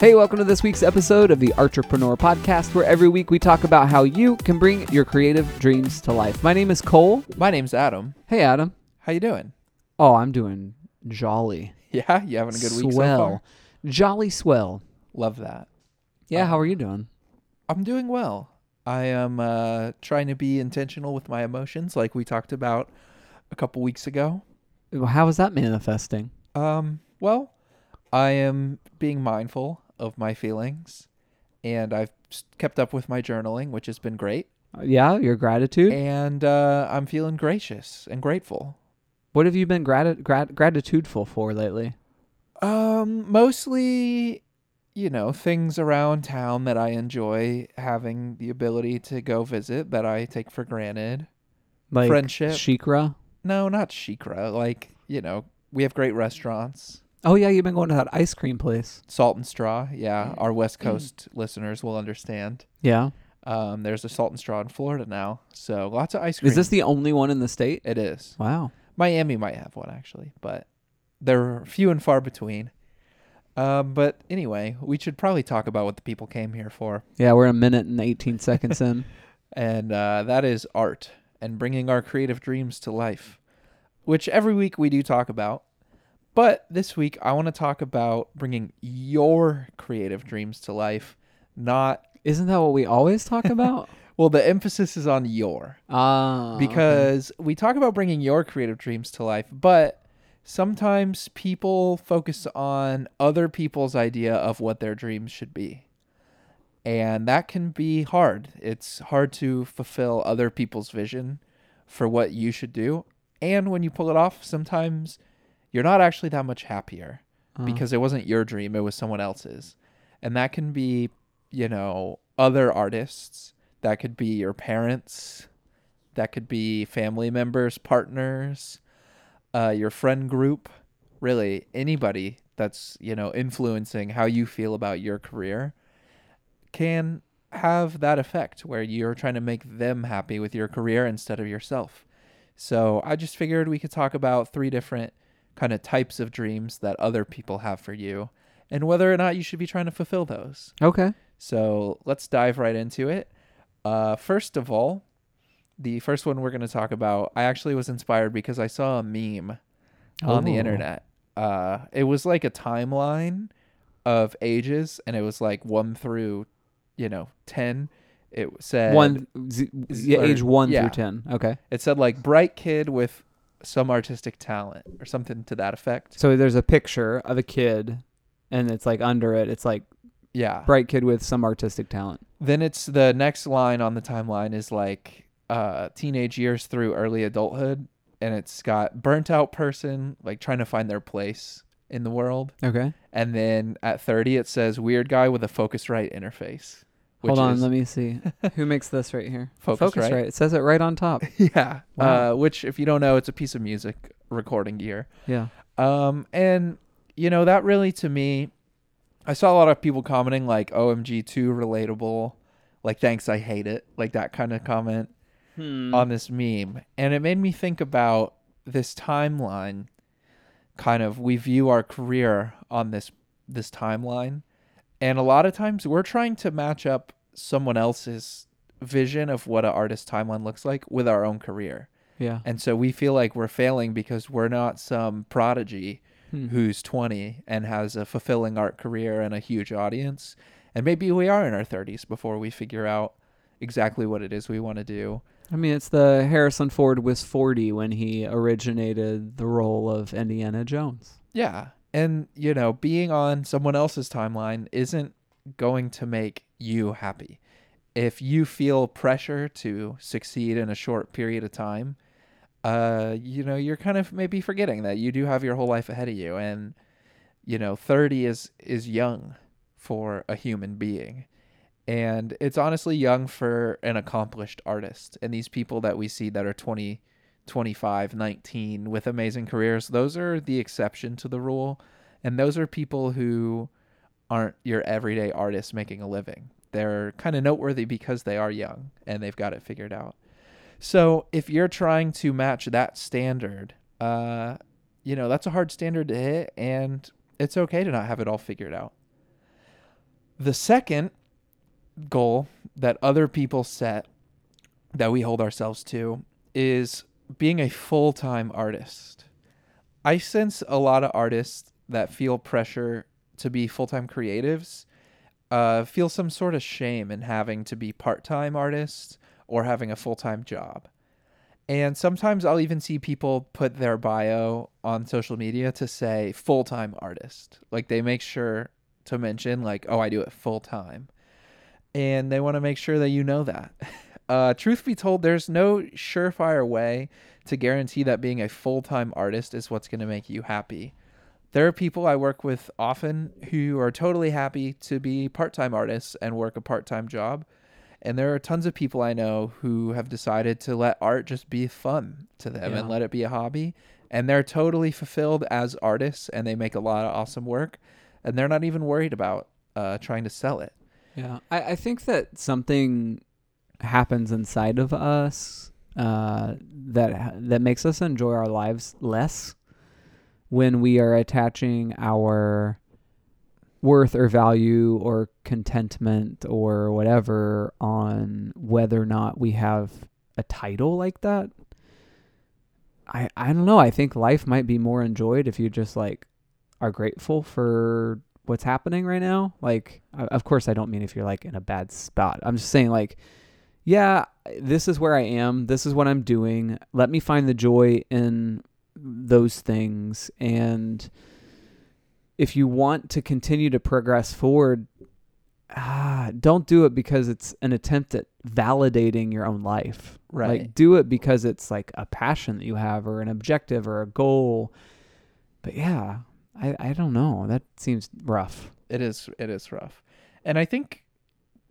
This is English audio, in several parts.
Hey, welcome to this week's episode of the Entrepreneur Podcast, where every week we talk about how you can bring your creative dreams to life. My name is Cole. My name's Adam. Hey, Adam. How you doing? Oh, I'm doing jolly. Yeah, you having a good week so swell. far? Jolly swell. Love that. Yeah, Uh, how are you doing? I'm doing well. I am uh, trying to be intentional with my emotions, like we talked about a couple weeks ago. How is that manifesting? Um, well, I am being mindful of my feelings, and I've kept up with my journaling, which has been great. Uh, Yeah, your gratitude. And uh, I'm feeling gracious and grateful. What have you been grati- grat- gratitudeful for lately? Um, mostly, you know, things around town that I enjoy having the ability to go visit that I take for granted. Like Friendship. Shikra. No, not Shikra. Like, you know, we have great restaurants. Oh yeah, you've been going to that ice cream place. Salt and Straw, yeah, our West Mm. Coast listeners will understand. Yeah. Um, there's a Salt and Straw in Florida now, so lots of ice cream. Is this the only one in the state? It is. Wow. Miami might have one actually, but they're few and far between. Um, but anyway, we should probably talk about what the people came here for. Yeah, we're a minute and 18 seconds in. and uh, that is art and bringing our creative dreams to life, which every week we do talk about. But this week, I want to talk about bringing your creative dreams to life. Not Isn't that what we always talk about? well, the emphasis is on your Ah. okay. because we talk about bringing your creative dreams to life, but sometimes people focus on other people's idea of what their dreams should be. And that can be hard. It's hard to fulfill other people's vision for what you should do. And when you pull it off, sometimes you're not actually that much happier Uh, because it wasn't your dream, it was someone else's. And that can be, you know, other artists, that could be your parents, that could be family members, partners, uh, your friend group, really anybody that's, you know, influencing how you feel about your career can have that effect where you're trying to make them happy with your career instead of yourself. So I just figured we could talk about three different kind of types of dreams that other people have for you and whether or not you should be trying to fulfill those. okay. So let's dive right into it. Uh, first of all, the first one we're going to talk about, I actually was inspired because I saw a meme on the Oh. internet. Uh, it was like a timeline of ages, and it was like one through, you know, ten. It said One, z- yeah, or- age one yeah. through 10. Okay. It said like bright kid with some artistic talent or something to that effect. So there's a picture of a kid, and it's like under it, it's like Yeah. bright kid with some artistic talent. Then it's the next line on the timeline is like uh teenage years through early adulthood and it's got burnt out person like trying to find their place in the world. Okay. And then at 30 it says weird guy with a Focusrite interface. Hold on, let me see. Who makes this right here? Focus, Focusrite. It says it right on top. yeah. Wow. Uh which if you don't know it's a piece of music recording gear. Yeah. Um, and you know that really to me, I saw a lot of people commenting like "OMG, too relatable," like "Thanks, I hate it," like that kind of comment Hmm. on this meme, and it made me think about this timeline. Kind of, we view our career on this this timeline, and a lot of times we're trying to match up someone else's vision of what an artist timeline looks like with our own career. yeah. And so we feel like we're failing because we're not some prodigy Hmm. who's 20 and has a fulfilling art career and a huge audience. And maybe we are in our 30s before we figure out exactly what it is we want to do. I mean, it's the Harrison Ford was 40 when he originated the role of Indiana Jones. Yeah. And, you know, being on someone else's timeline isn't going to make you happy. If you feel pressure to succeed in a short period of time, uh, you know, you're kind of maybe forgetting that you do have your whole life ahead of you. And, you know, 30 is, is young for a human being. And it's honestly young for an accomplished artist. And these people that we see that are 20, 25, 19 with amazing careers, those are the exception to the rule. And those are people who aren't your everyday artists making a living. They're kind of noteworthy because they are young and they've got it figured out. So if you're trying to match that standard, uh, you know, that's a hard standard to hit and it's okay to not have it all figured out. The second goal that other people set that we hold ourselves to is being a full time artist. I sense a lot of artists that feel pressure to be full time creatives uh, feel some sort of shame in having to be part time artists or having a full time job. And sometimes I'll even see people put their bio on social media to say full time artist. Like they make sure to mention, like, oh, I do it full time. And they want to make sure that you know that. Uh, truth be told, there's no surefire way to guarantee that being a full time artist is what's going to make you happy. There are people I work with often who are totally happy to be part time artists and work a part time job. And there are tons of people I know who have decided to let art just be fun to them Yeah. and let it be a hobby. And they're totally fulfilled as artists and they make a lot of awesome work. And they're not even worried about uh, trying to sell it. Yeah, I, I think that something happens inside of us uh, that that makes us enjoy our lives less when we are attaching our worth or value or contentment or whatever on whether or not we have a title like that. I I don't know. I think life might be more enjoyed if you just like are grateful for what's happening right now. Like, of course, I don't mean if you're like in a bad spot. I'm just saying, like, yeah, this is where I am. This is what I'm doing. Let me find the joy in those things. And if you want to continue to progress forward, ah, don't do it because it's an attempt at validating your own life. Right. Like, do it because it's like a passion that you have or an objective or a goal. But yeah, I, I don't know. That seems rough. it is it is rough and i think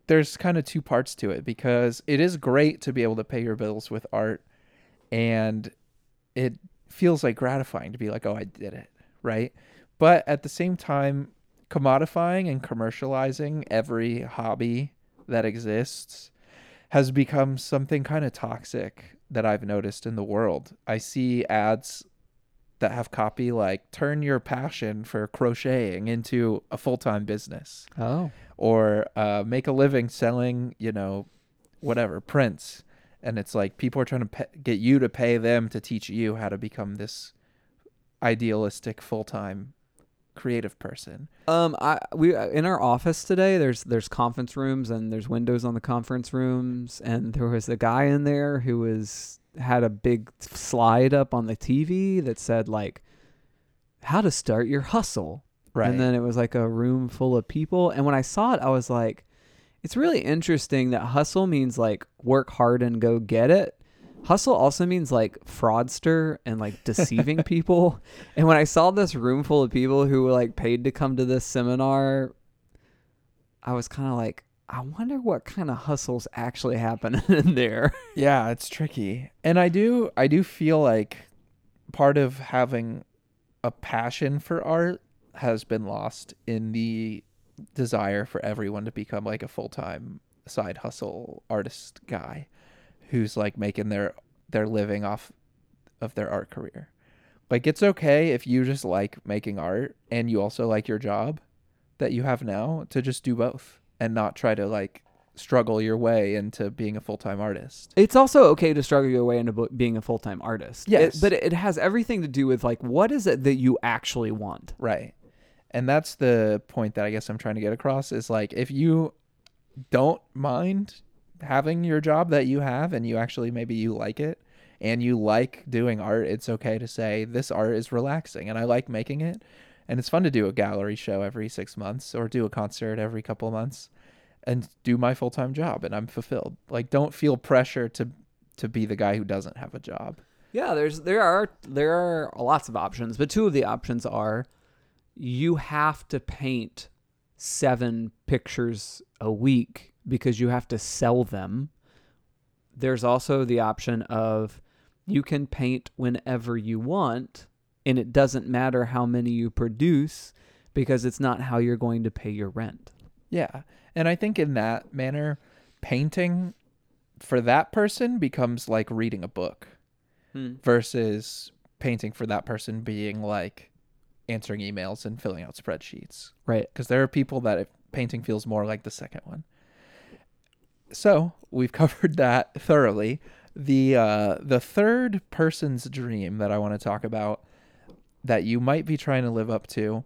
there's kind of two parts to it because it is great to be able to pay your bills with art and it feels like gratifying to be like oh i did it right? But at the same time commodifying and commercializing every hobby that exists has become something kind of toxic that i've noticed in the world. I see ads that have copy like turn your passion for crocheting into a full-time business. Oh. Or uh, make a living selling you know whatever prints and it's like people are trying to get you to pay them to teach you how to become this idealistic full-time creative person Um, I we in our office today. There's there's conference rooms and there's windows on the conference rooms, and there was a guy in there who was had a big slide up on the TV that said like, "How to start your hustle." Right And then it was like a room full of people, and when I saw it, I was like, "It's really interesting that hustle means like work hard and go get it." Hustle also means like fraudster and like deceiving people. And when I saw this room full of people who were like paid to come to this seminar, I was kind of like, I wonder what kind of hustles actually happen in there. yeah it's tricky and i do i do feel like part of having a passion for art has been lost in the desire for everyone to become like a full-time side hustle artist guy who's like making their their living off of their art career like it's okay if you just like making art and you also like your job that you have now to just do both and not try to like struggle your way into being a full-time artist It's also okay to struggle your way into bo- being a full time artist. It- Yes. but it has everything to do with like, what is it that you actually want? Right. And that's the point that I guess I'm trying to get across is like if you don't mind having your job that you have and you actually maybe you like it and you like doing art, it's okay to say this art is relaxing and I like making it. And it's fun to do a gallery show every 6 months or do a concert every couple of months and do my full-time job and I'm fulfilled. Like don't feel pressure to to be the guy who doesn't have a job. Yeah, there's there are there are lots of options, but two of the options are you have to paint seven pictures a week because you have to sell them. There's also the option of you can paint whenever you want and it doesn't matter how many you produce because it's not how you're going to pay your rent. Yeah. And I think in that manner, painting for that person becomes like reading a book hmm. versus painting for that person being like answering emails and filling out spreadsheets. Right. Because there are people that if painting feels more like the second one. So we've covered that thoroughly. The uh, the third person's dream that I want to talk about that you might be trying to live up to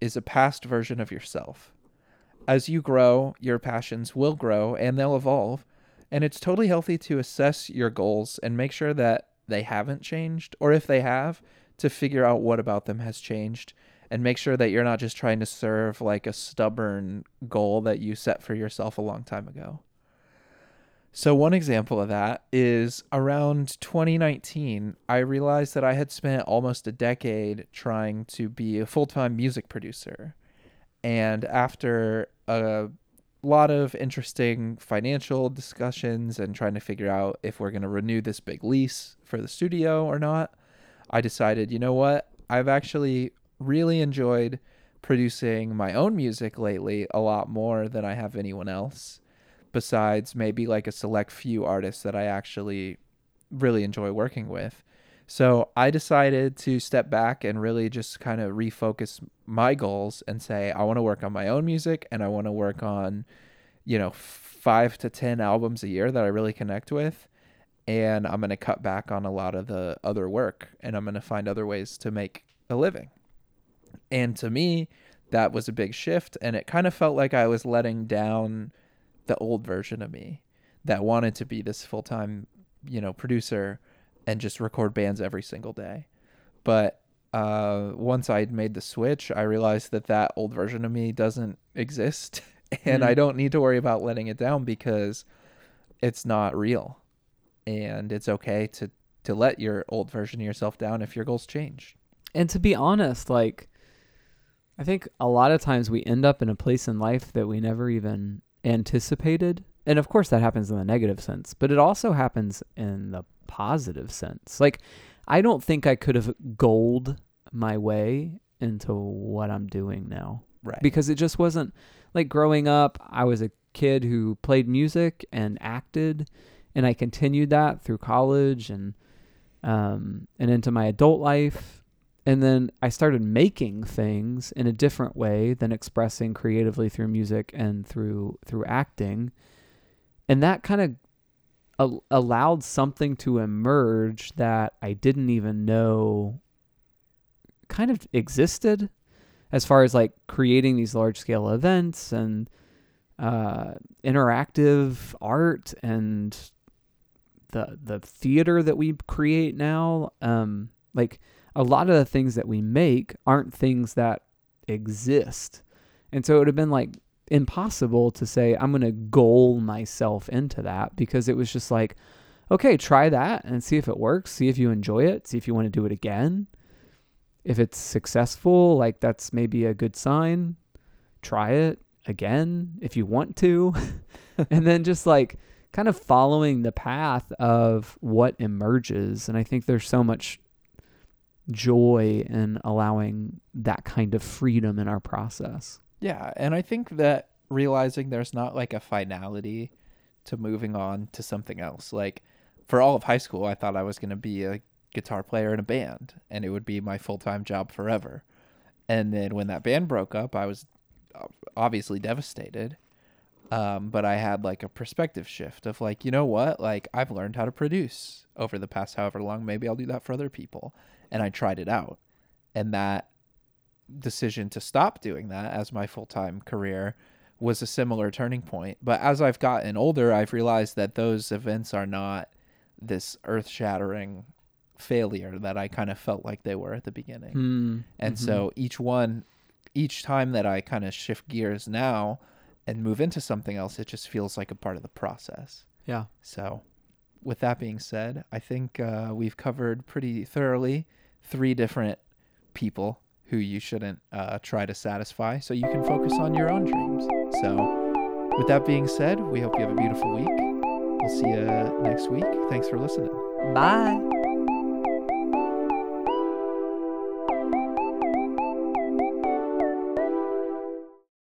is a past version of yourself. As you grow, your passions will grow and they'll evolve, and it's totally healthy to assess your goals and make sure that they haven't changed, or if they have, to figure out what about them has changed and make sure that you're not just trying to serve like a stubborn goal that you set for yourself a long time ago. So, one example of that is around 2019, I realized that I had spent almost a decade trying to be a full time music producer. And after a lot of interesting financial discussions and trying to figure out if we're going to renew this big lease for the studio or not, I decided, you know what? I've actually really enjoyed producing my own music lately a lot more than I have anyone else, besides maybe like a select few artists that I actually really enjoy working with. So I decided to step back and really just kind of refocus my goals and say, I want to work on my own music and I want to work on, you know, five to 10 albums a year that I really connect with. And I'm going to cut back on a lot of the other work and I'm going to find other ways to make a living. And to me, that was a big shift. And it kind of felt like I was letting down the old version of me that wanted to be this full time, you know, producer and just record bands every single day. But uh, once I'd made the switch, I realized that that old version of me doesn't exist. And mm. I don't need to worry about letting it down because it's not real. And it's okay to, to let your old version of yourself down if your goals change. And to be honest, like, I think a lot of times we end up in a place in life that we never even anticipated. And of course, that happens in the negative sense, but it also happens in the positive sense. Like, I don't think I could have goaled my way into what I'm doing now. Right. Because it just wasn't like growing up, I was a kid who played music and acted, and I continued that through college and um, and into my adult life. And then I started making things in a different way than expressing creatively through music and through through acting. And that kind of allowed something to emerge that I didn't even know kind of existed as far as like creating these large scale events and uh, interactive art and the the theater that we create now um, like a lot of the things that we make aren't things that exist. And so it would have been like impossible to say, I'm going to goal myself into that because it was just like, okay, try that and see if it works. See if you enjoy it. See if you want to do it again. If it's successful, like that's maybe a good sign. Try it again if you want to. and then just like kind of following the path of what emerges. And I think there's so much joy in allowing that kind of freedom in our process. Yeah, and I think that realizing there's not like a finality to moving on to something else. Like for all of high school, I thought I was going to be a guitar player in a band and it would be my full-time job forever. And then when that band broke up, I was uh, obviously devastated. Um, but I had like a perspective shift of like, you know what? Like I've learned how to produce over the past however long. Maybe I'll do that for other people and I tried it out. And that decision to stop doing that as my full time career was a similar turning point. But as I've gotten older, I've realized that those events are not this earth shattering failure that I kind of felt like they were at the beginning. Mm, and mm-hmm. so each one, each time that I kind of shift gears now and move into something else, it just feels like a part of the process. Yeah. So with that being said, I think uh, we've covered pretty thoroughly three different people who you shouldn't uh, try to satisfy so you can focus on your own dreams. So, with that being said, we hope you have a beautiful week. We'll see you next week. Thanks for listening. Bye.